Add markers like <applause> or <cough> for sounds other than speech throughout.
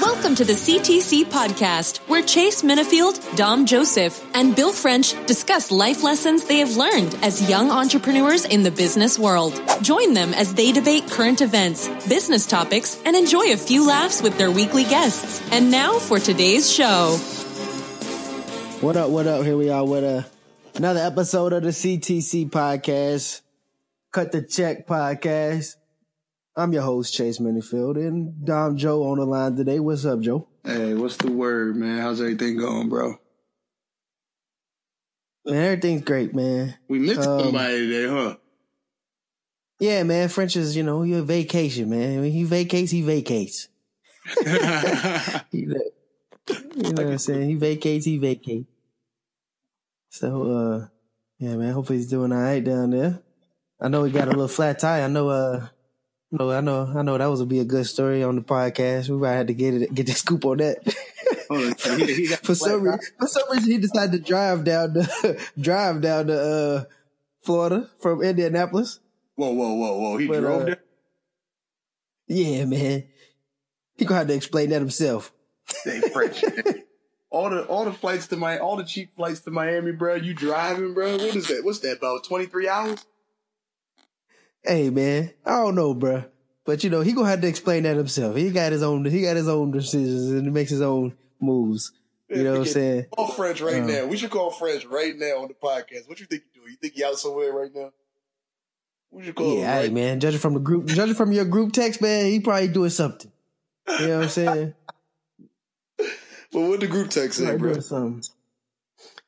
Welcome to the CTC podcast, where Chase Minifield, Dom Joseph, and Bill French discuss life lessons they have learned as young entrepreneurs in the business world. Join them as they debate current events, business topics, and enjoy a few laughs with their weekly guests. And now for today's show. What up, what up? Here we are with a, another episode of the CTC podcast, Cut the Check podcast. I'm your host, Chase Minifield, and Dom Joe on the line today. What's up, Joe? Hey, what's the word, man? How's everything going, bro? Man, everything's great, man. We missed Um, somebody today, huh? Yeah, man, French is, you know, you're vacation, man. When he vacates, he vacates. <laughs> <laughs> You know what I'm saying? He vacates, he vacates. So, uh, yeah, man, hopefully he's doing all right down there. I know he got a little flat tire. I know, uh, no, I know, I know that was gonna be a good story on the podcast. We might have to get it, get the scoop on that. <laughs> Hold so he- he for some reason, for some reason, he decided to drive down the <laughs> drive down to uh, Florida from Indianapolis. Whoa, whoa, whoa, whoa! He But, drove uh, there. Yeah, man, he gonna have to explain that himself. They French. <laughs> all the all the flights to my all the cheap flights to Miami, bro. You driving, bro? What is that? What's that? About twenty three hours? Hey, man, I don't know, bruh. But you know, he gonna have to explain that himself. He got his own, he got his own decisions and he makes his own moves. You know what I'm saying? Call French right Uh. now. We should call French right now on the podcast. What you think you doing? You think he out somewhere right now? We should call him Yeah, hey, right man. Judging from the group, judging from your group text, man, he probably doing something. You know what I'm saying? <laughs> But what the group text say, bro? something.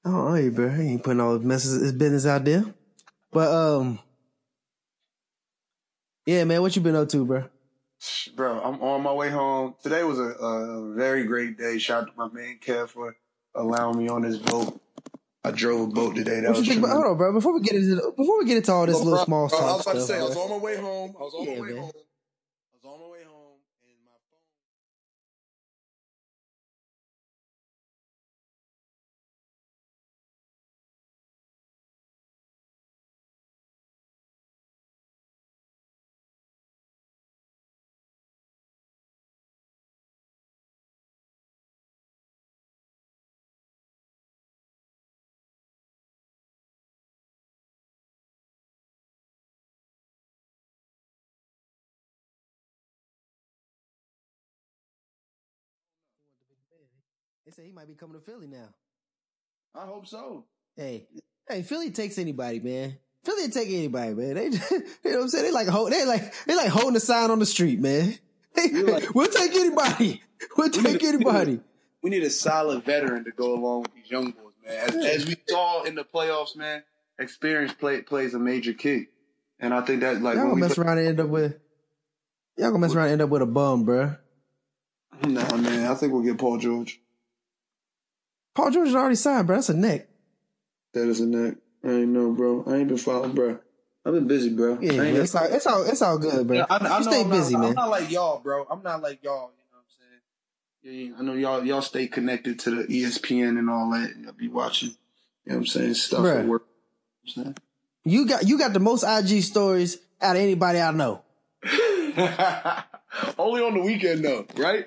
Oh, hey, bro, he ain't putting all his messes, his business out there. But um, yeah, man, what you been up to, bro? Bro, I'm on my way home. Today was a, a very great day. Shout out to my man Kev for allowing me on this boat. I drove a boat today. That What you think about? Hold on, bro. Before we get into before we get into all this Oh, little bro, small bro, talk I was about to stuff, say, I was on my way home. I was on Yeah, my way man. home. They say he might be coming to Philly now. I hope so. Hey, hey, Philly takes anybody, man. Philly take anybody, man. They, <laughs> you know what I'm saying? They like hold, they like they like holding a sign on the street, man. <laughs> You're like- we'll take anybody. <laughs> We'll take anybody. We need a solid veteran to go along with these young boys, man. As, as we saw in the playoffs, man, experience play, plays a major key, and I think that like Y'all gonna we mess put- around and end up with y'all gonna mess around and end up with a bum, bruh. Nah, man, I think we'll get Paul George. Paul George is already signed, bro. That's a neck. That is a neck. I ain't know, bro. I ain't been following, bro. I've been busy, bro. Yeah, I ain't It's all it's all it's all good, bro. Yeah, I, I you stay I'm busy, not, man. I'm not like y'all, bro. I'm not like y'all. You know what I'm saying? Yeah, yeah, I know y'all. Y'all stay connected to the ESPN and all that. And y'all be watching. You know what I'm saying? Stuff Bruh. at work. You know You got you got the most IG stories out of anybody I know. what I'm saying? Only on the weekend, though, right?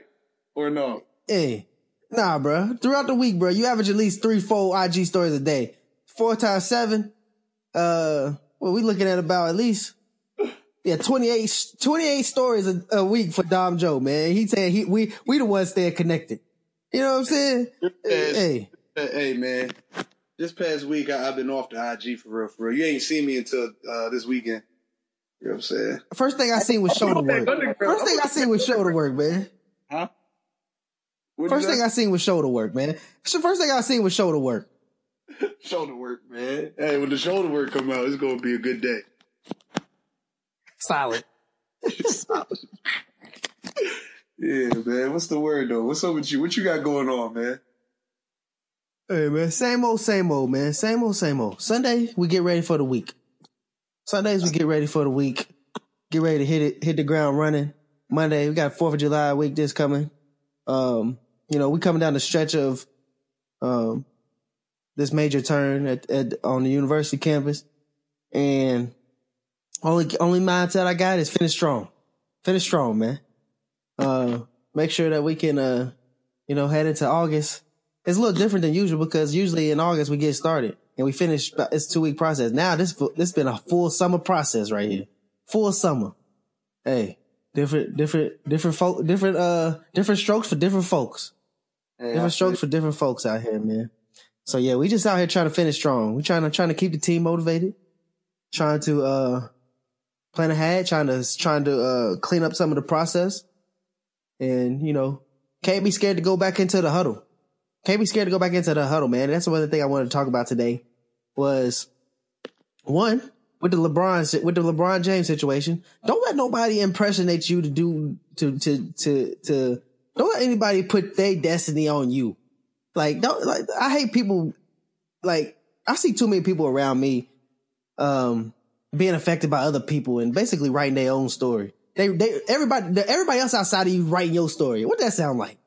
Or no? Hey, nah, bro. Throughout the week, bro, you average at least three, four IG stories a day. Four times seven. Uh, well, we looking at about at least yeah 28, 28 stories a, a week for Dom Joe, man. He saying he we we the ones staying connected. You know what I'm saying? Hey, Hey, hey, man. This past week, I, I've been off the IG for real, for real. You ain't seen me until uh, this weekend. You know what I'm saying? first thing I seen was shoulder work. First thing I seen was shoulder work, man. Huh? What'd First thing? I seen was shoulder work, man. So First thing I seen was <laughs> shoulder work. shoulder work, man. Hey, when the shoulder work come out, it's gonna be a good day. Solid. Solid. <laughs> Yeah, man. What's the word though? What's up with you? What you got going on, man? Hey man, same old, same old, man. Same old, same old. Sunday, we get ready for the week. Sundays, we get ready for the week. Get ready to hit it, hit the ground running. Monday, we got Fourth of July week this coming. Um, you know, we coming down the stretch of um this major turn at, at on the university campus, and only only mindset I got is finish strong, finish strong, man. Uh, make sure that we can, uh, you know, head into August. It's a little different than usual because usually in August we get started and we finish. It's two week process. Now this this been a full summer process right here, full summer. Hey, different, different, different folk, different, uh, different strokes for different folks. Hey, Different I strokes for different folks out here, man. So yeah, we just out here trying to finish strong. We trying to trying to keep the team motivated, trying to uh plan ahead, trying to trying to uh clean up some of the process, and you know can't be scared to go back into the huddle. Can't be scared to go back into the huddle, man. That's one thing I wanted to talk about today. Was one with the LeBron with the LeBron James situation. Don't let nobody impersonate you to do to to to to. Don't let anybody put their destiny on you. Like don't like I hate people. Like I see too many people around me, um, being affected by other people and basically writing their own story. They they everybody everybody else outside of you writing your story. What that sound like?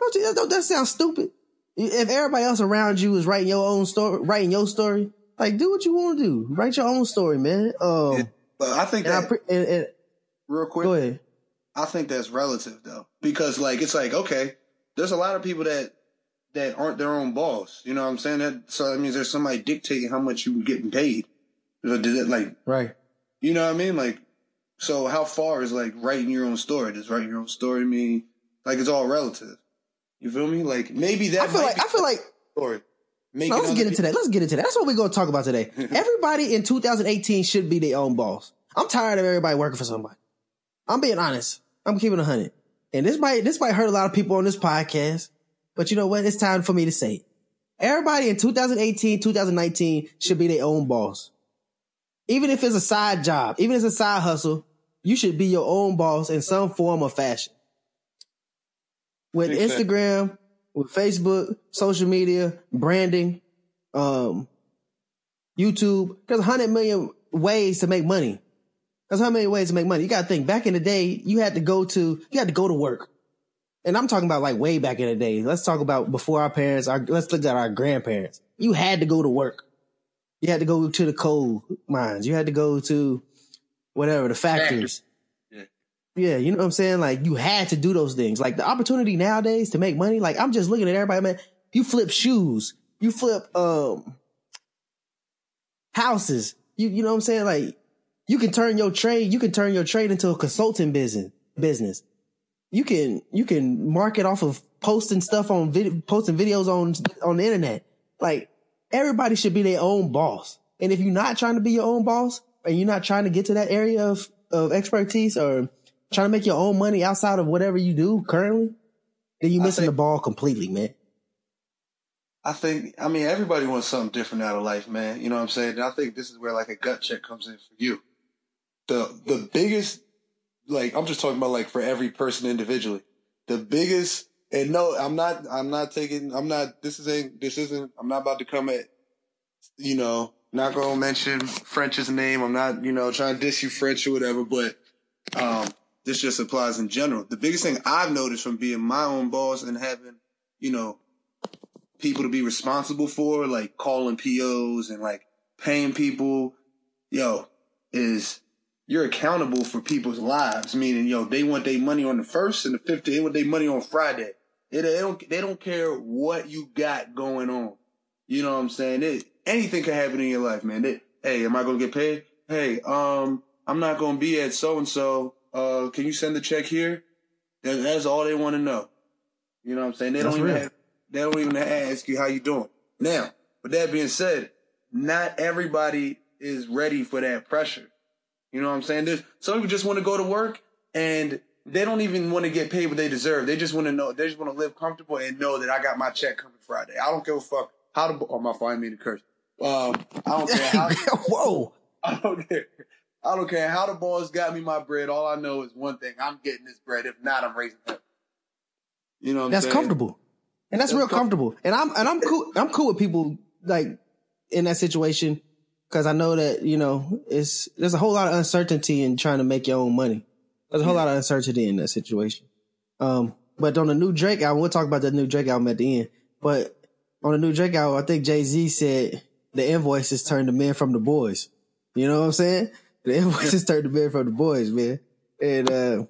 Don't you, don't that sound stupid? If everybody else around you is writing your own story, writing your story, like do what you want to do. Write your own story, man. Um, But I think I that pre- and, and, real quick. go ahead. I think that's relative though, because like it's like okay, there's a lot of people that that aren't their own boss. You know what I'm saying? That so that means there's somebody dictating how much you're getting paid. Like Right. you know what I mean? Like so how far is like writing your own story? Does writing your own story mean like it's all relative? You feel me? Like maybe that I feel like I feel like story. Making No, let's get into people- that. Let's get into that. That's what we're going to talk about today. <laughs> everybody in 2018 should be their own boss. I'm tired of everybody working for somebody. I'm being honest. I'm keeping a hundred. And this might this might hurt a lot of people on this podcast, but you know what? It's time for me to say it. Everybody in 2018, 2019 should be their own boss. Even if it's a side job, even if it's a side hustle, you should be your own boss in some form or fashion. With. Instagram, with Facebook, social media, branding, um, YouTube. There's a hundred million ways to make money. There's how many ways to make money. You got to think back in the day, you had to go to, you had to go to work. And I'm talking about like way back in the day. Let's talk about before our parents, our, let's look at our grandparents. You had to go to work. You had to go to the coal mines. You had to go to whatever, the factories. Yeah. You know what I'm saying? Like you had to do those things. Like the opportunity nowadays to make money, like I'm just looking at everybody, man. You flip shoes, you flip um houses. You you know what I'm saying? Like you can turn your trade, you can turn your trade into a consulting business business. You can you can market off of posting stuff on video posting videos on on the internet. Like everybody should be their own boss. And if you're not trying to be your own boss and you're not trying to get to that area of, of expertise or trying to make your own money outside of whatever you do currently, then you're missing think- the ball completely, man. I think, I mean, everybody wants something different out of life, man. You know what I'm saying? And I think this is where like a gut check comes in for you. The, the biggest, like, I'm just talking about like for every person individually. The biggest, and no, I'm not, I'm not taking, I'm not, this isn't, this isn't, I'm not about to come at, you know, not going to mention French's name. I'm not, you know, trying to diss you French or whatever, but, um, this just applies in general. The biggest thing I've noticed from being my own boss and having, you know, people to be responsible for, like calling POs and like paying people, yo, is you're accountable for people's lives. Meaning, yo, they want their money on the first and the fifth. They want their money on Friday. They, they don't. They don't care what you got going on. You know what I'm saying? It, anything can happen in your life, man. They, hey, am I gonna get paid? Hey, um, I'm not gonna be at so and so. Uh, can you send the check here? That, that's all they want to know. You know what I'm saying? They That's don't even have, they don't even ask you how you doing. Now, with that being said, not everybody is ready for that pressure. You know what I'm saying? There's some people just want to go to work and they don't even want to get paid what they deserve. They just want to know. They just want to live comfortable and know that I got my check coming Friday. I don't give a fuck how the. Oh my fault. I mean to curse. Um, I don't care <laughs> how. Whoa. I don't care. I don't care how the boss got me my bread. All I know is one thing: I'm getting this bread. If not, I'm raising him. You know, what I'm? That's saying? comfortable. And that's, That's real com- comfortable. And I'm and I'm cool I'm cool with people like in that situation because I know that, you know, it's there's a whole lot of uncertainty in trying to make your own money. There's a whole lot of uncertainty in that situation. Um but on the new Drake album, we'll talk about the new Drake album at the end. But on the new Drake album, I think Jay Z said the invoices turned the men from the boys. You know what I'm saying? The invoices turned to men from the boys, man. And uh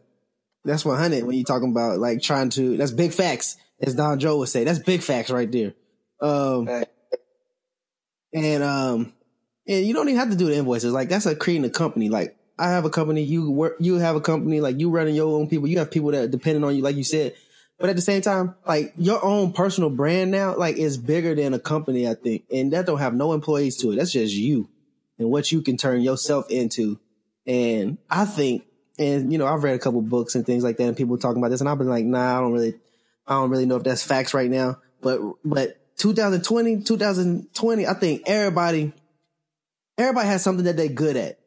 That's 100 when you're talking about like trying to, that's big facts, as Dom Joe would say. That's big facts right there. Um, and, um, and you don't even have to do the invoices. Like that's like creating a company. Like I have a company, you work, you have a company, like you running your own people. You have people that are depending on you, like you said. But at the same time, like your own personal brand now, like is bigger than a company, I think. And that don't have no employees to it. That's just you and what you can turn yourself into. And I think, and you know, I've read a couple books and things like that and people talking about this and I've been like, nah, I don't really, I don't really know if that's facts right now. But, but 2020, 2020, I think everybody, everybody has something that they're good at.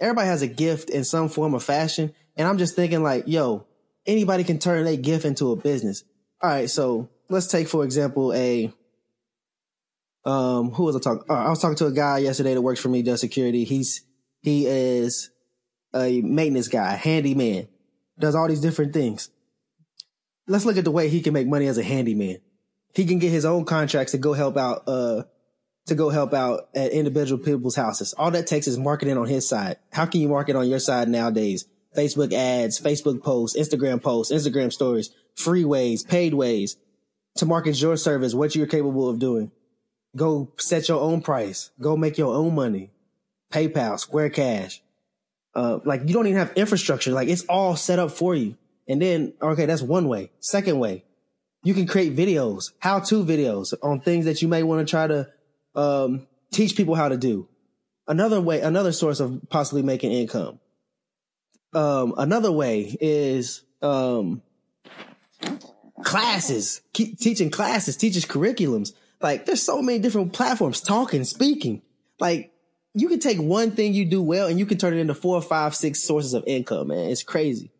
Everybody has a gift in some form of fashion. And I'm just thinking like, yo, anybody can turn their gift into a business. All right. So let's take, for example, a, um, who was I talking? Uh, I was talking to a guy yesterday that works for me, does security. He's, he is a maintenance guy, handyman, does all these different things. Let's look at the way he can make money as a handyman. He can get his own contracts to go help out, uh, to go help out at individual people's houses. All that takes is marketing on his side. How can you market on your side nowadays? Facebook ads, Facebook posts, Instagram posts, Instagram stories, free ways, paid ways to market your service, what you're capable of doing. Go set your own price. Go make your own money. PayPal, Square Cash. Uh, like you don't even have infrastructure. Like it's all set up for you. And then, okay, that's one way. Second way, you can create videos, how to videos on things that you may want to try to, um, teach people how to do. Another way, another source of possibly making income. Um, another way is, um, classes, keep teaching classes, teaches curriculums. Like there's so many different platforms, talking, speaking. Like you can take one thing you do well and you can turn it into four, five, six sources of income, man. It's crazy.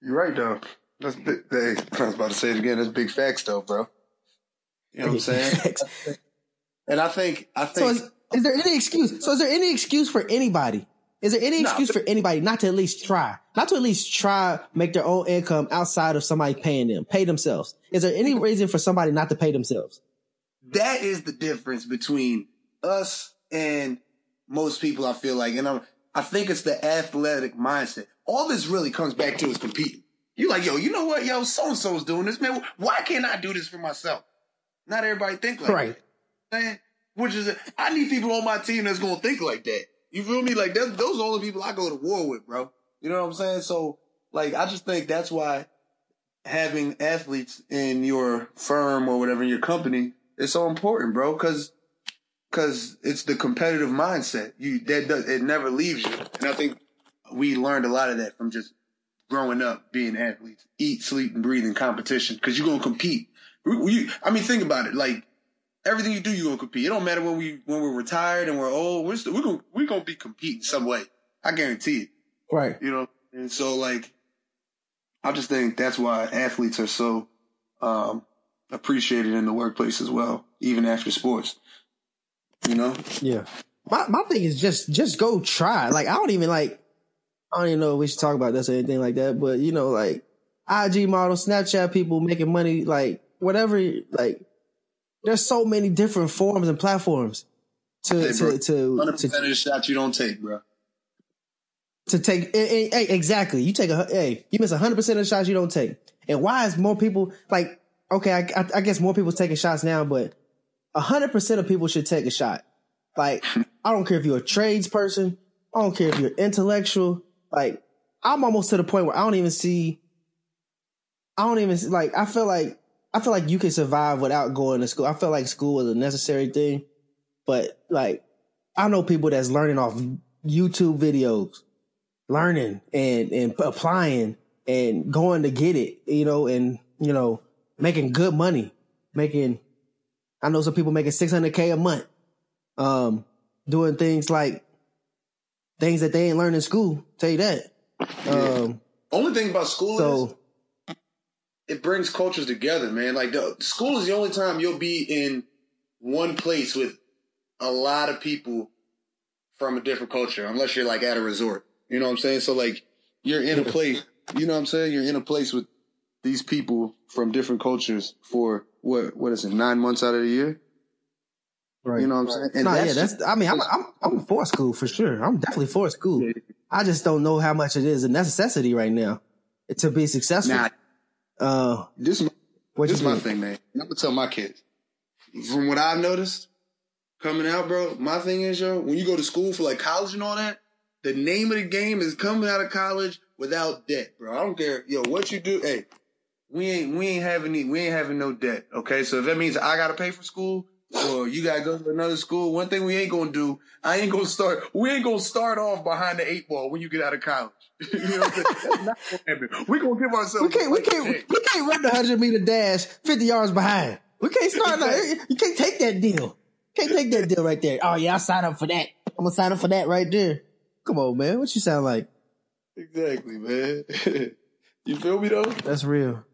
You're right, though. That's big. Hey, I was about to say it again. That's big facts, though, bro. You know what I'm <laughs> saying? and I think, I think. So is, is, there any excuse? So is there any excuse for anybody? Is there any excuse for anybody not to at least try, not to at least try make their own income outside of somebody paying them, pay themselves? Is there any reason for somebody not to pay themselves? That is the difference between us and most people. I feel like, and I'm, I think it's the athletic mindset. All this really comes back to is competing. You're like, yo, you know what, yo, so and so is doing this, man. Why can't I do this for myself? Not everybody think like right. that, man. Which is, I need people on my team that's gonna think like that. You feel me? Like those are the only people I go to war with, bro. You know what I'm saying? So, like, I just think that's why having athletes in your firm or whatever in your company is so important, bro. Because because it's the competitive mindset. You that does, it never leaves you, and I think we learned a lot of that from just growing up being athletes. Eat, sleep, and breathe in competition because you're gonna compete. We, we, I mean, think about it. Like everything you do, you're gonna compete. It don't matter when we when we're retired and we're old. We're still, we're gonna we're gonna be competing some way. I guarantee it. Right. You know, and so like, I just think that's why athletes are so um, appreciated in the workplace as well, even after sports. You know. Yeah. My my thing is just just go try. Like I don't even like. I don't even know if we should talk about this or anything like that, but you know, like IG models, Snapchat people making money, like whatever, like there's so many different forms and platforms to Hey, bro, to to, 100% to of the shots you don't take, bro. to take eh, eh, eh, exactly. You take a hey, you miss hundred percent of the shots you don't take. And why is more people like okay? I, I, I guess more people taking shots now, but hundred percent of people should take a shot. Like <laughs> I don't care if you're a trades person, I don't care if you're intellectual. Like I'm almost to the point where I don't even see. I don't even like. I feel like I feel like you can survive without going to school. I feel like school is a necessary thing, but like I know people that's learning off YouTube videos, learning and and applying and going to get it, you know, and you know making good money, making. I know some people making six hundred k a month, um, doing things like things that they ain't learned in school. Tell you that. Um, Only thing about school is so it brings cultures together, man. Like the, school is the only time you'll be in one place with a lot of people from a different culture, unless you're like at a resort. You know what I'm saying? So like you're in a <laughs> place, you know what I'm saying? You're in a place with these people from different cultures for what what is it, nine months out of the year? right. You know what I'm saying? And No, yeah, just- that's. I mean, I'm I'm I'm for school for sure. I'm definitely for school. I just don't know how much it is a necessity right now to be successful. Nah, Uh, this is my, this my thing, man. I'm gonna tell my kids. From what I've noticed coming out, bro, my thing is, yo, when you go to school for like college and all that, the name of the game is coming out of college without debt, bro. I don't care, yo, what you do. Hey, we ain't we ain't having any, we ain't having no debt. Okay, so if that means I gotta pay for school or you gotta go to another school, one thing we ain't gonna do, I ain't gonna start. We ain't gonna start off behind the eight ball when you get out of college. <laughs> you know what I'm saying? That's not. We gonna give ourselves. We can't, we can't, hey, we can't run the hundred meter dash fifty yards behind. We can't start. now. You can't take that deal. Can't take that deal right there. Oh yeah, I signed up for that. I'm gonna sign up for that right there. Come on, man. What you sound like? Exactly, man. <laughs> you feel me though? That's real.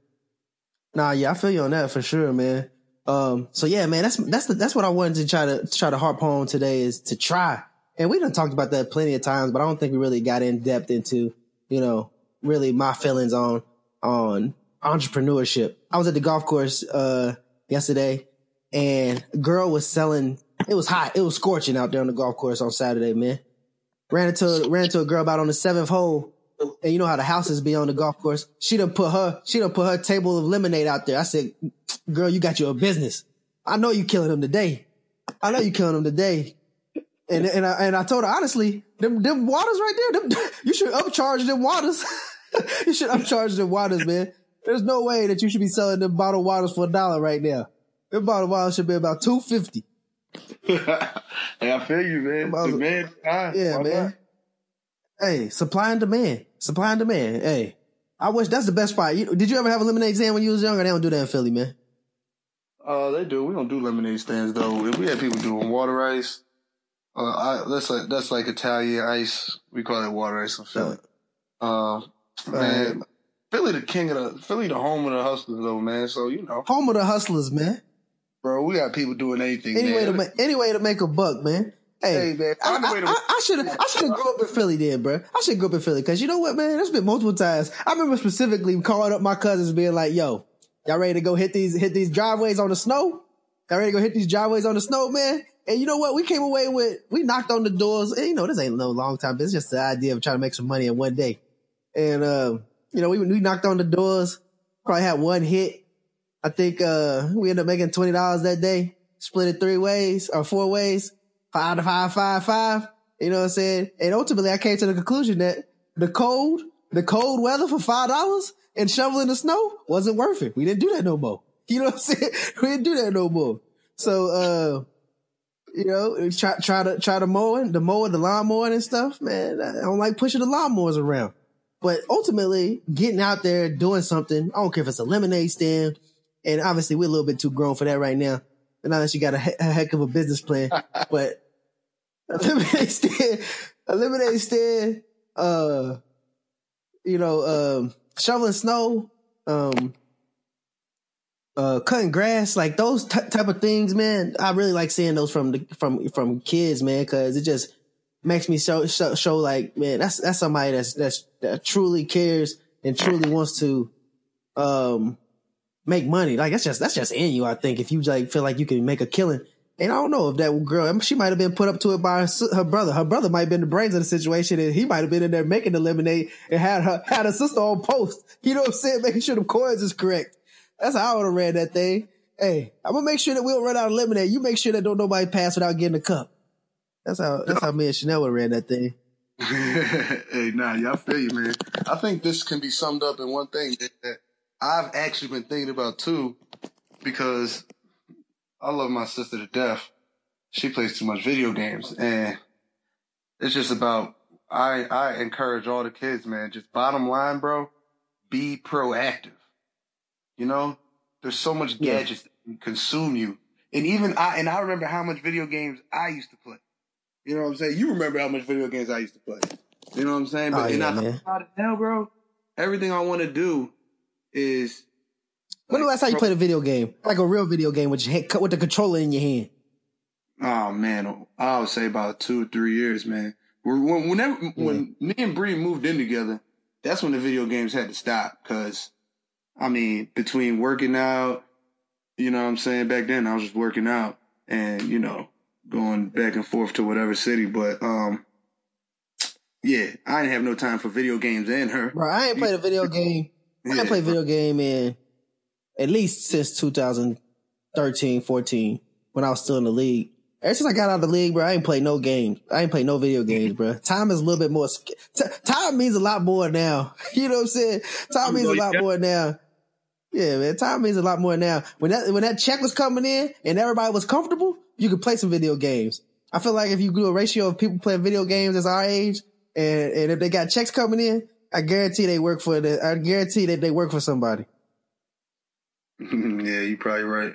Nah, yeah, I feel you on that for sure, man. Um, so yeah, man, that's that's the, that's what I wanted to try to try to harp on today is to try. And we done talked about that plenty of times, but I don't think we really got in depth into, you know, really my feelings on on entrepreneurship. I was at the golf course uh yesterday and a girl was selling it was hot. It was scorching out there on the golf course on Saturday, man. Ran into ran into a girl about on the seventh hole and you know how the houses be on the golf course. She done put her, she done put her table of lemonade out there. I said, girl, you got your business. I know you killing them today. I know you killing them today. And, and I, and I told her, honestly, them, them waters right there, them, <laughs> you should upcharge them waters. <laughs> you should upcharge them waters, man. There's no way that you should be selling them bottled waters for a dollar right now. Them bottled waters should be about 250. <laughs> hey, I feel you, man. Demand. Yeah, Why man. not? Hey, supply and demand. Supply and demand. Hey, I wish that's the best spot. You, did you ever have a lemonade stand when you was younger? They don't do that in Philly, man. Uh, they do. We don't do lemonade stands though. If we had people doing water ice, uh, I, that's like that's like Italian ice. We call it water ice in Philly. Uh, man, Philly the king of the Philly the home of the hustlers though, man. So you know, Home of the hustlers, man. bro, we got people doing anything. Any way to make any way to make a buck, man. Hey, Hey, man, I, find a way to- I, should have I should have grew up in Philly then, bro. I should have grew up in Philly because you know what, man. There's been multiple times. I remember specifically calling up my cousins, being like, "Yo, y'all ready to go hit these hit these driveways on the snow? Y'all ready to go hit these driveways on the snow, man?" And you know what? We came away with we knocked on the doors. And you know, this ain't no long time. It's just the idea of trying to make some money in one day. And um, you know, we we knocked on the doors. Probably had one hit. I think uh we ended up making twenty dollars that day. Split it three ways or four ways. Five to five, five, five. You know what I'm saying? And ultimately I came to the conclusion that the cold, the cold weather for five dollars and shoveling the snow wasn't worth it. We didn't do that no more. <laughs> You know what I'm saying? <laughs> We didn't do that no more. So uh you know, try try to try to mowing, the mower, the lawn mowing and stuff, man. I don't like pushing the lawnmowers around. But ultimately, getting out there, doing something, I don't care if it's a lemonade stand. And obviously, we're a little bit too grown for that right now. And unless you got a, he- a heck of a business plan. <laughs> but stand, a lemonade stand, uh, you know, um, shoveling snow, um, uh, cutting grass, like those t- type of things, man. I really like seeing those from the, from, from kids, man, cause it just makes me show, show, show like, man, that's, that's somebody that's, that's, that truly cares and truly wants to, um, make money. Like that's just, that's just in you, I think, if you like feel like you can make a killing. And I don't know if that girl, she might have been put up to it by her, her brother. Her brother might have been the brains of the situation and he might have been in there making the lemonade and had her, had her sister on post. You know what I'm saying? <laughs> Making sure the coins is correct. That's how I would have ran that thing. Hey, I'm gonna make sure that we don't run out of lemonade. You make sure that don't nobody pass without getting a cup. That's how, that's how me and Chanel would have ran that thing. <laughs> hey, nah, I feel you, man. I think this can be summed up in one thing that I've actually been thinking about too, because I love my sister to death. She plays too much video games, and it's just about. I I encourage all the kids, man. Just bottom line, bro. Be proactive. You know, there's so much Yeah. gadgets that can consume you, and even I and I remember how much video games I used to play. You know what I'm saying? You remember how much video games I used to play. You know what I'm saying? Oh, But and yeah, I man. think about it now, bro. Everything I want to do is. When the last time you played a video game? Like a real video game with your with the controller in your hand. Oh man, I would say about two or three years, man. When, whenever when me and Bree moved in together, that's when the video games had to stop. Cause I mean, between working out, you know what I'm saying? Back then I was just working out and, you know, going back and forth to whatever city. But um Yeah, I didn't have no time for video games and her. Bro, I ain't played a video <laughs> game. I ain't Yeah, played a video game in at least since 2013, 14, when I was still in the league. Ever since I got out of the league, bro, I ain't played no games. I ain't played no video games, bro. <laughs> Time is a little bit more. T- time means a lot more now. <laughs> You know what I'm saying? Time means a lot more now. Yeah, man. Time means a lot more now. When that when that check was coming in and everybody was comfortable, you could play some video games. I feel like if you do a ratio of people playing video games as our age, and and if they got checks coming in, I guarantee they work for the. I guarantee that they work for somebody. <laughs> yeah, you're probably right.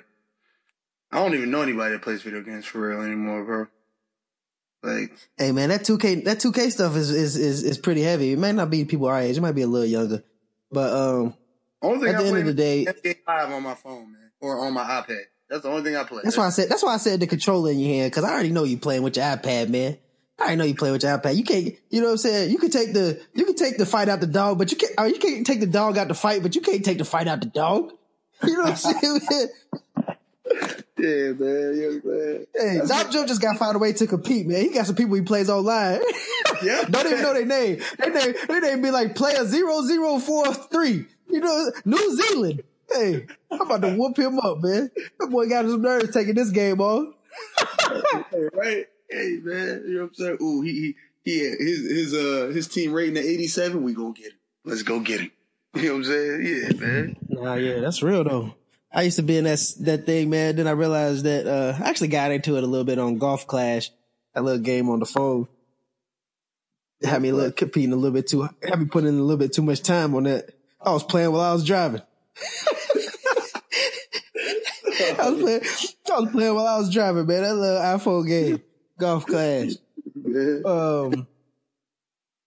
I don't even know anybody that plays video games for real anymore, bro. Like, Hey man, that two K that two K stuff is, is is is pretty heavy. It might not be people our age. It might be a little younger, but um, only thing At the end of the day- NBA Live on my phone, man, or on my iPad. That's the only thing I play. that's why I said that's why I said the controller in your hand because I already know you playing with your iPad, man. I already know you playing with your iPad. You can't, you know what I'm saying? You can take the you can take the fight out the dog, but you can't. Oh, you can't take the dog out the fight, but you can't take the fight out the dog. You know what I'm saying? Yeah, man. You know what I'm saying? Hey, Dom Joe just got found a way to compete, man. He got some people he plays online. <laughs> Yeah. Don't even know their name. Their name, their name be like player zero zero four three. You know, New Zealand. Hey, I'm about to whoop him up, man. That boy got some nerves taking this game on. <laughs> Right? Hey, man. You know what I'm saying? Ooh, he, he, he his, his, uh, his team rating at 87. We gonna get him. Let's go get him. <laughs> You know what I'm saying? Yeah, man. Nah, yeah, that's real though. I used to be in that that thing, man. Then I realized that uh, I actually got into it a little bit on Golf Clash, that little game on the phone. Had me a little competing a little bit too. Had me putting in a little bit too much time on that. I was playing while I was driving. <laughs> I was playing. I was playing while I was driving, man. That little iPhone game, Golf Clash. <laughs> Um,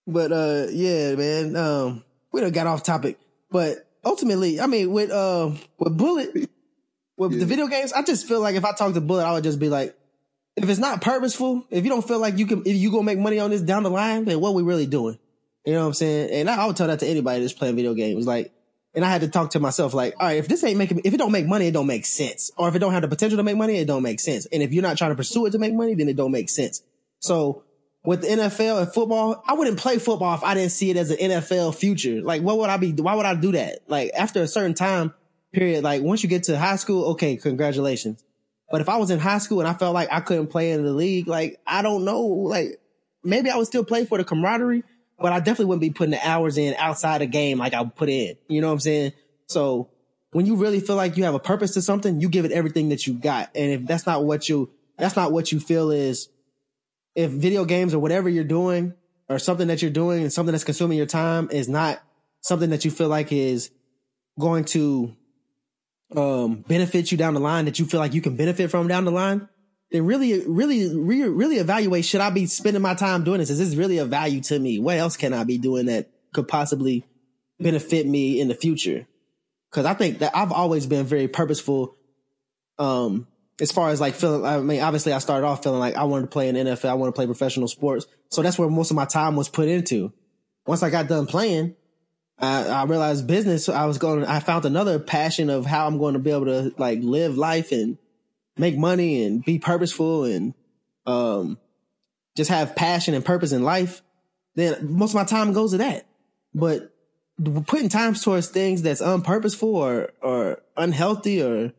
but uh, yeah, man. Um, we done got off topic, but ultimately, I mean, with uh, with Bullet, with the video games, I just feel like if I talk to Bullet, I would just be like, if it's not purposeful, if you don't feel like you can, if you gonna make money on this down the line, then what we really doing? You know what I'm saying? And I, I would tell that to anybody that's playing video games, like. And I had to talk to myself like, all right, if this ain't making, if it don't make money, it don't make sense. Or if it don't have the potential to make money, it don't make sense. And if you're not trying to pursue it to make money, then it don't make sense. So with NFL and football, I wouldn't play football if I didn't see it as an NFL future. Like, what would I be? Why would I do that? Like, after a certain time period, like once you get to high school, okay, congratulations. But if I was in high school and I felt like I couldn't play in the league, like, I don't know, like, maybe I would still play for the camaraderie, but I definitely wouldn't be putting the hours in outside the game like I would put in. You know what I'm saying? So when you really feel like you have a purpose to something, you give it everything that you got. And if that's not what you, that's not what you feel is, if video games or whatever you're doing or something that you're doing and something that's consuming your time is not something that you feel like is going to um benefit you down the line that you feel like you can benefit from down the line then really really really, really evaluate should i be spending my time doing this? Is this really a value to me. What else can i be doing that could possibly benefit me in the future? Because i think that i've always been very purposeful um as far as like feeling, I mean, obviously I started off feeling like I wanted to play in NFL. I want to play professional sports. So that's where most of my time was put into. Once I got done playing, I, I realized business. I was going, I found another passion of how I'm going to be able to like live life and make money and be purposeful and, um, just have passion and purpose in life. Then most of my time goes to that. But putting time towards things that's unpurposeful or, or unhealthy or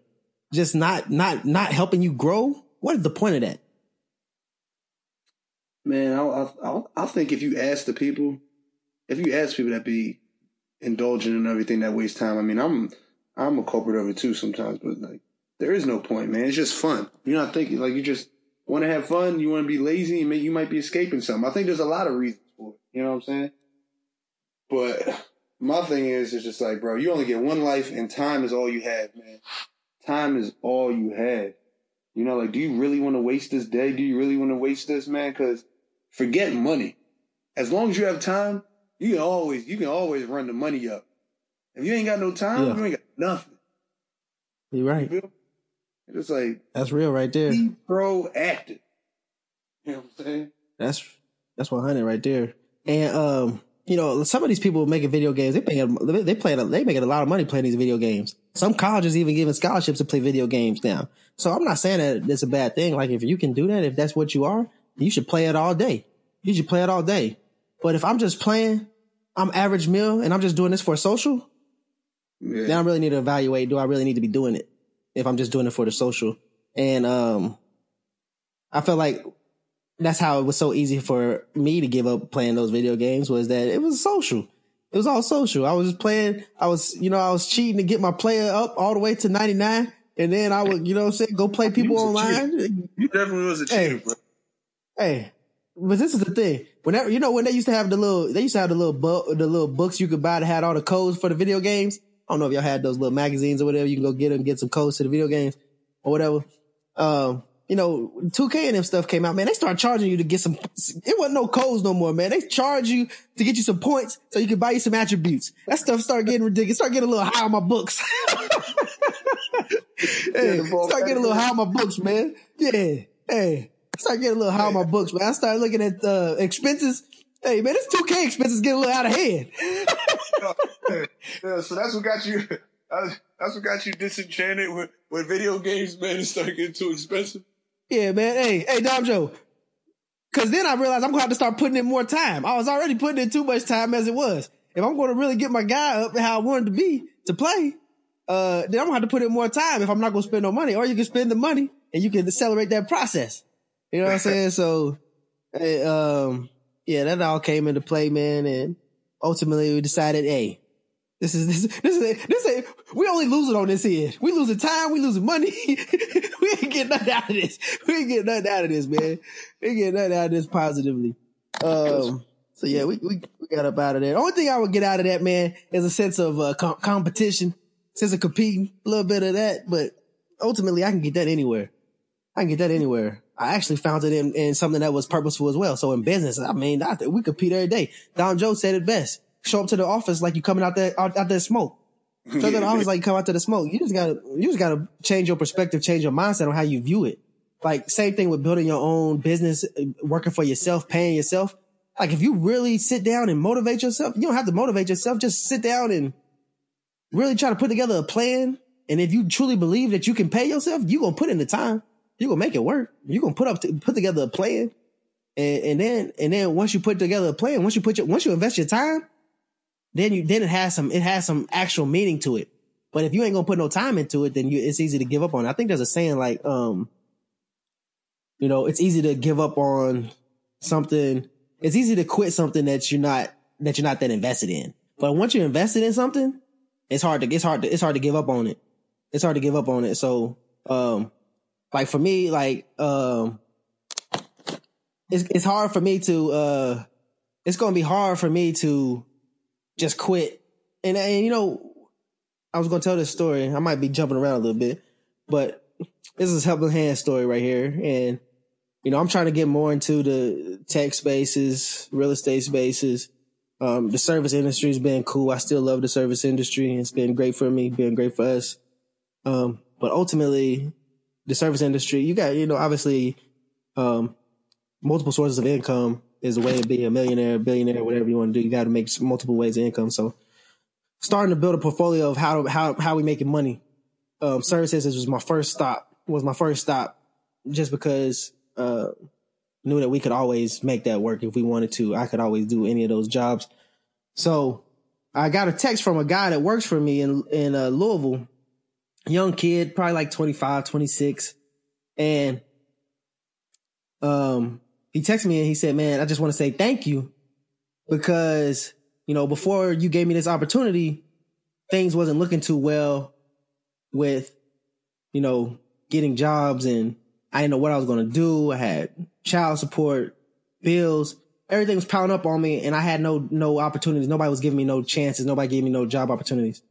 just not not not helping you grow what is the point of that Man, I, I, I think if you ask the people, if you ask people that be indulging in everything that waste time, I mean, I'm I'm a culprit of it too sometimes, but like there is no point, man. It's just fun. You're not thinking like you just want to have fun. You want to be lazy, and you might be escaping something. I think there's a lot of reasons for it. You know what I'm saying? But my thing is, it's just like, bro, you only get one life, and time is all you have, man. Time is all you have. You know, like, do you really want to waste this day? Do you really want to waste this, man? Because forget money. As long as you have time, you can always you can always run the money up. If you ain't got no time, Yeah. you ain't got nothing. you're right feel? It's like that's real right there be proactive. You know what I'm saying? that's that's 100 right there and um you know some of these people making video games they pay they they play they making a lot of money playing these video games some colleges even giving scholarships to play video games now so i'm not saying that it's a bad thing like if you can do that if that's what you are you should play it all day you should play it all day But if I'm just playing, I'm average meal and I'm just doing this for social, Yeah. then I really need to evaluate, do I really need to be doing it? If I'm just doing it for the social. And, um, I felt like that's how it was so easy for me to give up playing those video games was that it was social. It was all social. I was just playing. I was, you know, I was cheating to get my player up all the way to 99. And then I would, you know what I'm saying, go play <laughs> people online. You definitely was a Hey. bro. Hey, but this is the thing. Whenever you know when they used to have the little, they used to have the little book, the little books you could buy that had all the codes for the video games. I don't know if y'all had those little magazines or whatever. You can go get them, get some codes to the video games or whatever. Um, you know, 2K and them stuff came out, man. They start charging you to get some. It wasn't no codes no more, man. They charge you to get you some points so you can buy you some attributes. That stuff started getting ridiculous. Start getting a little high on my books. <laughs> hey, start getting a little high on my books, man. Yeah, hey, start getting a little high on my books, man. I started looking at uh, expenses. Hey, man, this 2K expenses getting a little out of hand. <laughs> yeah, so that's what got you. <laughs> That's that's what got you disenchanted with, with video games, man. It started getting too expensive. Yeah, man. Hey, hey, Dom Joe. Cause then I realized I'm gonna have to start putting in more time. I was already putting in too much time as it was. If I'm gonna really get my guy up how I wanted to be to play, uh, then I'm gonna have to put in more time if I'm not gonna spend no money. Or you can spend the money and you can accelerate that process. You know what I'm saying? So, eh, um, yeah, that all came into play, man. And ultimately we decided, hey, this is this this is this is we only losing on this end. We losing time. We losing money. <laughs> we ain't getting nothing out of this. We ain't getting nothing out of this, man. We ain't getting nothing out of this positively. Um. So yeah, we we, we got up out of there. The only thing I would get out of that, man, is a sense of uh, com- competition, sense of competing, a little bit of that. But ultimately, I can get that anywhere. I can get that anywhere. I actually found it in, in something that was purposeful as well. So in business, I mean, I, we compete every day. Dom Joe said it best. Show up to the office like you coming out there, out, out there smoke. Show up to the office like you come out to the smoke. You just gotta, you just gotta change your perspective, change your mindset on how you view it. Like same thing with building your own business, uh, working for yourself, paying yourself. Like if you really sit down and motivate yourself, you don't have to motivate yourself. Just sit down and really try to put together a plan. And if you truly believe that you can pay yourself, you gonna put in the time. You gonna make it work. You gonna put up, put together a plan. And, and then, and then once you put together a plan, once you put your, once you invest your time, then you, then it has some, it has some actual meaning to it. But if you ain't gonna put no time into it, then you, it's easy to give up on. I think there's a saying like, um, you know, it's easy to give up on something. It's easy to quit something that you're not, that you're not that invested in. But once you're invested in something, it's hard to, it's hard to, it's hard to give up on it. It's hard to give up on it. So, um, like for me, like, um, it's, it's hard for me to, uh, it's to be hard for me to just quit. And, and, you know, I was to tell this story. I might be jumping around a little bit, but this is helping hand story right here. And, you know, I'm trying to get more into the tech spaces, real estate spaces. Um, the service industry has been cool. I still love the service industry. It's been great for me, been great for us. Um, but ultimately, the service industry, you got, you know, obviously, um, multiple sources of income is a way to be a millionaire, billionaire, whatever you want to do. You got to make multiple ways of income. So starting to build a portfolio of how, how, how we making money. Um, services was my first stop, was my first stop just because, uh, knew that we could always make that work if we wanted to. I could always do any of those jobs. So I got a text from a guy that works for me in, in uh, Louisville, young kid, probably like 25, 26. And, um, he texted me and he said, man, I just want to say thank you because, you know, before you gave me this opportunity, things wasn't looking too well with, you know, getting jobs and I didn't know what I was going to do. I had child support, bills, everything was piling up on me and I had no, no opportunities. Nobody was giving me no chances. Nobody gave me no job opportunities.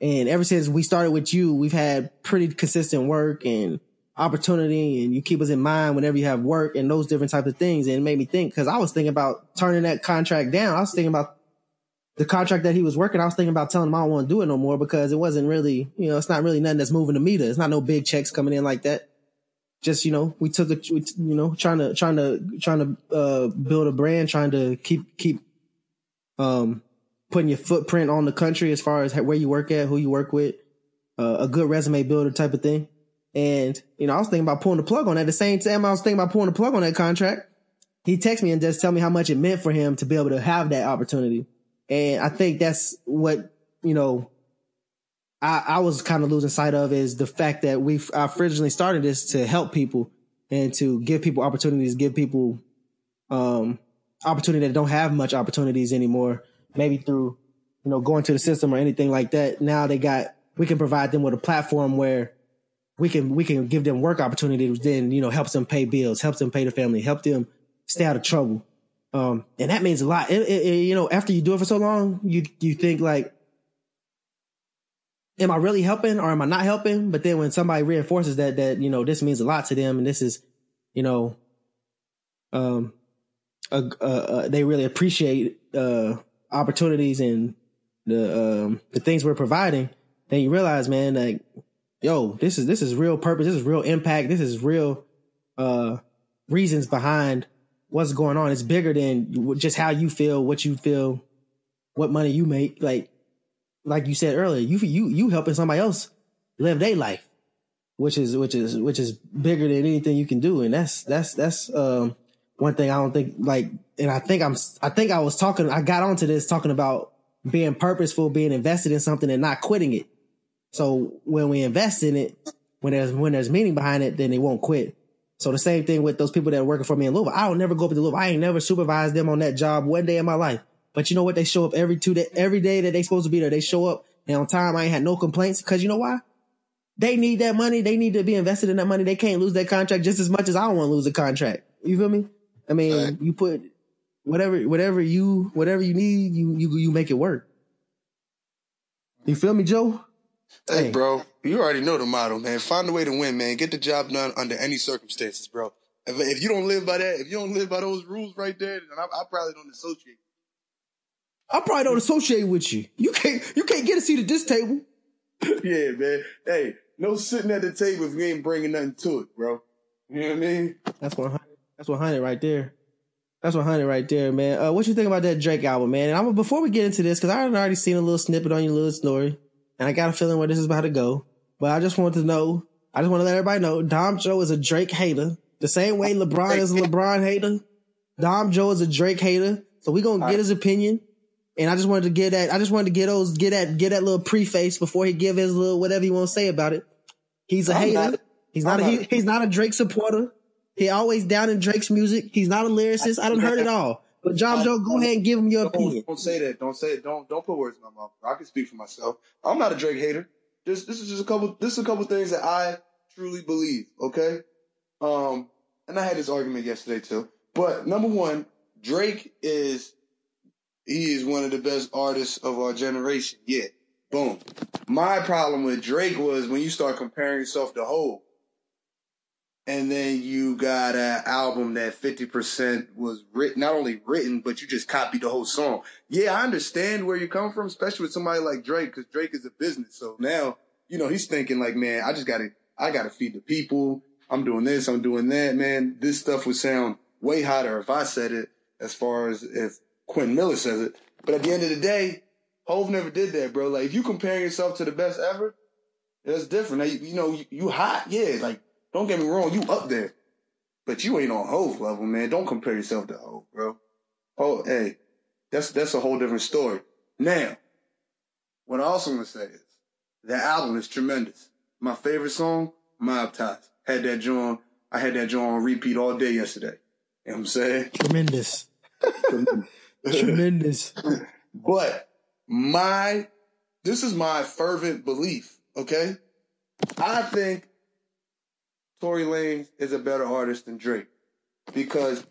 And ever since we started with you, we've had pretty consistent work and opportunity and you keep us in mind whenever you have work and those different types of things. And it made me think because I was thinking about turning that contract down. I was thinking about the contract that he was working. I was thinking about telling him I don't want to do it no more because it wasn't really, you know, it's not really nothing that's moving the meter. It's not no big checks coming in like that. Just, you know, we took a, you know, trying to, trying to, trying to, uh, build a brand, trying to keep, keep, um, putting your footprint on the country as far as where you work at, who you work with, uh, a good resume builder type of thing. And, you know, I was thinking about pulling the plug on that. At the same time, I was thinking about pulling the plug on that contract. he texted me and just tell me how much it meant for him to be able to have that opportunity. And I think that's what, you know, I, I was kind of losing sight of is the fact that we I originally started this to help people and to give people opportunities, give people um opportunity that don't have much opportunities anymore, maybe through, you know, going to the system or anything like that. Now they got we can provide them with a platform where we can we can give them work opportunities, then, you know, helps them pay bills, helps them pay the family, help them stay out of trouble. Um, and that means a lot. It, it, it, you know, after you do it for so long, you you think like, am I really helping or am I not helping? But then when somebody reinforces that that you know this means a lot to them and this is, you know, um, uh, uh, they really appreciate uh, opportunities and the um, the things we're providing, then you realize, man, like, yo, this is this is real purpose, this is real impact, this is real uh, reasons behind what's going on. It's bigger than just how you feel, what you feel, what money you make. Like, like you said earlier, you you you helping somebody else live their life, which is which is which is bigger than anything you can do, and that's that's that's um one thing I don't think like, and I think I'm I think I was talking, I got onto this talking about being purposeful, being invested in something, and not quitting it. So when we invest in it, when there's when there's meaning behind it, then they won't quit. So the same thing with those people that are working for me in Louisville. I will never go up to Louisville. I ain't never supervised them on that job one day in my life. But you know what? They show up every two day, every day that they supposed to be there. They show up and on time. I ain't had no complaints because you know why? They need that money. They need to be invested in that money. They can't lose that contract just as much as I don't want to lose a contract. You feel me? I mean, right. you put whatever, whatever you, whatever you need, you, you, you make it work. You feel me, Joe? Hey, bro, you already know the motto, man. Find a way to win, man. Get the job done under any circumstances, bro. If, if you don't live by that, if you don't live by those rules right there, then I, I probably don't associate. I probably don't associate with you. You can't, you can't get a seat at this table. <laughs> yeah, man. Hey, no sitting at the table if you ain't bringing nothing to it, bro. You know what I mean? That's 100. That's 100 right there. That's 100 right there, man. Uh, what you think about that Drake album, man? And I'm before we get into this, because I already seen a little snippet on your little story and I got a feeling where this is about to go. But I just want to know, I just want to let everybody know, Dom Joe is a Drake hater. The same way LeBron is a LeBron hater. Dom Joe is a Drake hater. So we gonna get his opinion. And I just wanted to get that, I just wanted to get those, get that, get that little preface before he give his little, whatever he want to say about it. He's a I'm hater. Not, he's not, a, he, he's not a Drake supporter. He always down in Drake's music. He's not a lyricist. I, I don't heard it all. But Dom Joe, go ahead and give him your don't, opinion. Don't say that. Don't say it. Don't don't put words in my mouth. I can speak for myself. I'm not a Drake hater. This this is just a couple. This is a couple things that I truly believe. Okay. Um, and I had this argument yesterday too. But number one, Drake is he is one of the best artists of our generation. Yeah. Boom. My problem with Drake was when you start comparing yourself to Hov and then you got an album that 50% was written, not only written, but you just copied the whole song. Yeah, I understand where you come from, especially with somebody like Drake, because Drake is a business. So now, you know, he's thinking like, man, I just gotta, I gotta feed the people. I'm doing this, I'm doing that, man. This stuff would sound way hotter if I said it as far as if Quentin Miller says it. But at the end of the day, Hov never did that, bro. Like, if you comparing yourself to the best ever, that's different. You, you know, you, you hot, yeah, like, don't get me wrong, you up there. But you ain't on Hov level, man. Don't compare yourself to Hov, bro. Oh, hey, that's that's a whole different story. Now, what I also want to say is that album is tremendous. My favorite song, Mob Ties. Had that joint, I had that joint on repeat all day yesterday. You know what I'm saying? Tremendous. Tremendous. <laughs> <laughs> But my, this is my fervent belief, okay? I think Tory Lanez is a better artist than Drake because.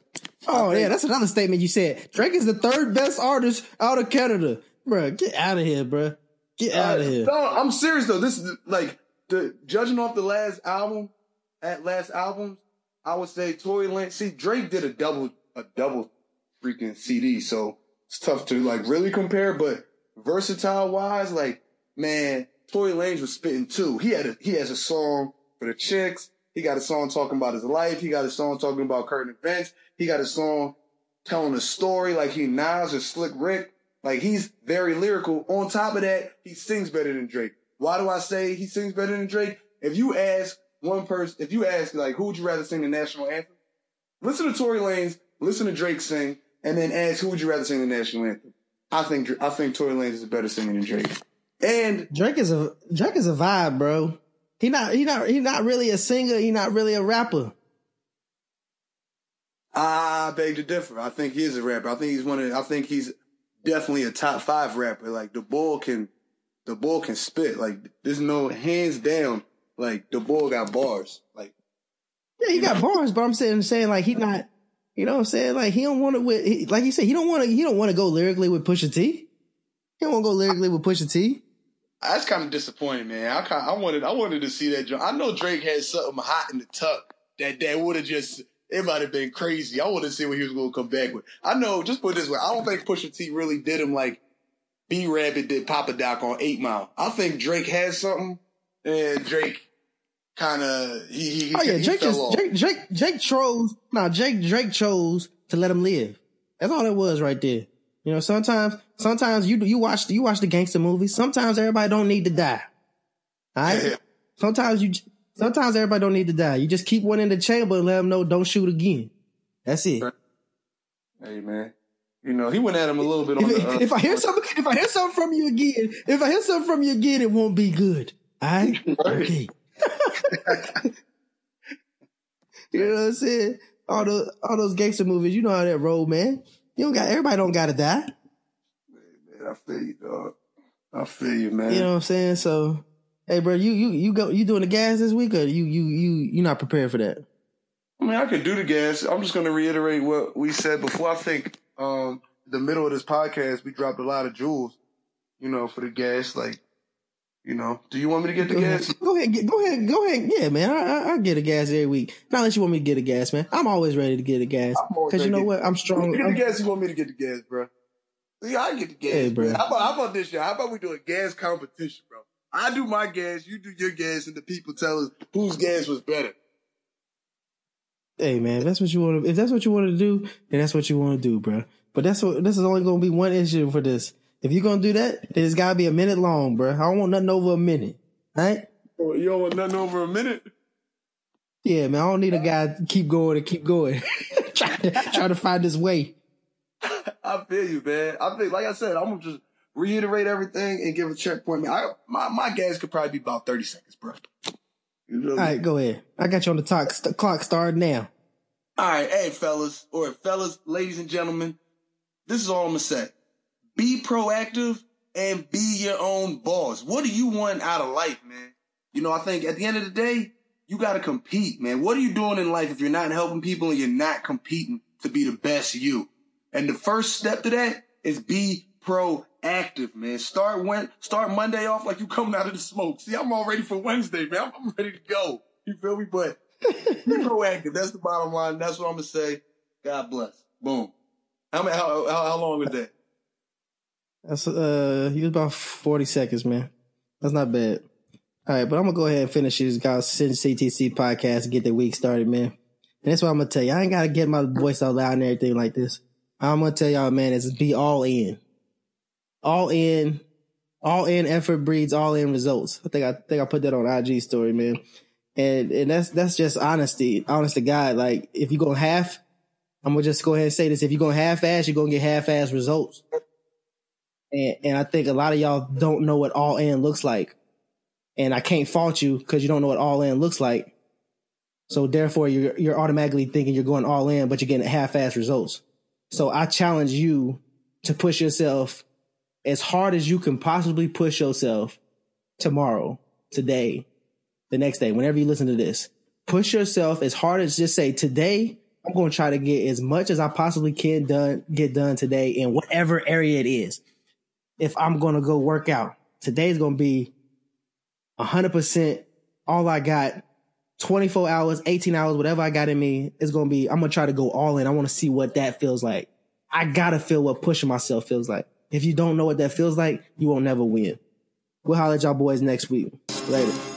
Oh yeah, that's another statement you said. Drake is the third best artist out of Canada, bro. Get out of here, bro. Get uh, out of here. No, I'm serious though. This is like the judging off the last album, at last albums, I would say Tory Lanez. See, Drake did a double, a double freaking CD, so it's tough to like really compare. But versatile wise, like man, Tory Lanez was spitting too. He had a he has a song for the chicks. He got a song talking about his life. He got a song talking about current events. He got a song telling a story like he Nas or Slick Rick. Like he's very lyrical. On top of that, he sings better than Drake. Why do I say he sings better than Drake? If you ask one person, if you ask like, who would you rather sing the national anthem? Listen to Tory Lanez listen to Drake sing, and then ask who would you rather sing the national anthem. I think I think Tory Lanez is a better singer than Drake. And Drake is a Drake is a vibe, bro. He not he not he not really a singer. He not really a rapper. I beg to differ. I think he is a rapper. I think he's one of. I think he's definitely a top five rapper. Like the bull can, the bull can spit. Like there's no hands down. Like the bull got bars. Like yeah, he got bars, but I'm saying saying like he not. You know what I'm saying? Like he don't want to with he, like you said, he don't want to he don't want to go lyrically with Pusha T. He don't want to go lyrically with Pusha T. That's kind of disappointing, man. I kind I wanted I wanted to see that. I know Drake had something hot in the tuck that that would have just it might have been crazy. I wanted to see what he was going to come back with. I know, just put it this way, I don't think Pusha T really did him like B Rabbit did Papa Doc on Eight Mile. I think Drake had something, and Drake kind of he, he. Oh yeah, he Drake just Drake Drake Drake chose. Nah, Drake Drake chose to let him live. That's all it was right there. You know, sometimes sometimes you you watch you watch the gangster movies. Sometimes everybody don't need to die. All right. Yeah. Sometimes you Sometimes everybody don't need to die. You just keep one in the chamber and let them know don't shoot again. That's it. Hey man, you know he went at him a little bit. If, the, uh, if I hear something, if I hear something from you again, if I hear something from you again, it won't be good. All <laughs> right? Okay. <laughs> you know what I'm saying? All those all those gangster movies, you know how that roll, man. You don't got everybody don't gotta die. Man, I feel you, dog. I feel you, man. You know what I'm saying? So Hey, bro, you you you go you doing the gas this week, or you you you you not prepared for that? I mean, I could do the gas. I'm just going to reiterate what we said before. I think um the middle of this podcast we dropped a lot of jewels, you know, for the gas. Like, you know, do you want me to get the go gas? Ahead. Go ahead, go ahead, go ahead. Yeah, man, I, I, I get a gas every week. Not unless you want me to get a gas, man. I'm always ready to get a gas because you know what? I'm strong. Get the gas. You want me to get the gas, bro? Yeah, I get the gas, hey, bro. How about, how about this, y'all? How about we do a gas competition, bro? I do my gas, you do your gas, and the people tell us whose gas was better. Hey man, if that's what you want to, if that's what you want to do, then that's what you want to do, bro. But that's what this is only going to be one issue for this. If you're gonna do that, then it's got to be a minute long, bro. I don't want nothing over a minute, right? Oh, you don't want nothing over a minute? Yeah, man. I don't need a guy to keep going and keep going, <laughs> try to try to find his way. <laughs> I feel you, man. I feel like I said, I'm gonna just reiterate everything and give a checkpoint. Man, I, my, my gas could probably be about 30 seconds, bro. You know All right, go ahead. I got you on the talk, st- clock starting now. All right, hey, fellas, or fellas, ladies and gentlemen, this is all I'm to say. Be proactive and be your own boss. What do you want out of life, man? You know, I think at the end of the day, you got to compete, man. What are you doing in life if you're not helping people and you're not competing to be the best you? And the first step to that is be proactive, man. Start when start Monday off like you coming out of the smoke. See, I'm all ready for Wednesday, man. I'm, ready to go. You feel me? But be <laughs> proactive. That's the bottom line. That's what I'm gonna say. God bless. Boom. How? How, how, how long was that? That's uh, he was about forty seconds, man. That's not bad. All right, but I'm gonna go ahead and finish this guys CTC podcast and get the week started, man. And that's what I'm gonna tell you. I ain't gotta get my voice out loud and everything like this. I'm gonna tell y'all, man, is be all in all in, all in effort breeds all in results. I think I think I put that on IG story, man. And and that's that's just honesty, honest to God. Like if you go half, I'm gonna just go ahead and say this: if you go half ass, you're gonna get half ass results. And and I think a lot of y'all don't know what all in looks like. And I can't fault you because you don't know what all in looks like. So therefore, you're you're automatically thinking you're going all in, but you're getting half ass results. So I challenge you to push yourself as hard as you can possibly push yourself tomorrow, today, the next day, whenever you listen to this. Push yourself as hard as just say, today, I'm going to try to get as much as I possibly can done, get done today in whatever area it is. If I'm going to go work out, today's going to be 100% all I got 24 hours, 18 hours, whatever I got in me is going to be, I'm going to try to go all in. I want to see what that feels like. I got to feel what pushing myself feels like. If you don't know what that feels like, you won't never win. We'll holler at y'all boys next week. Later.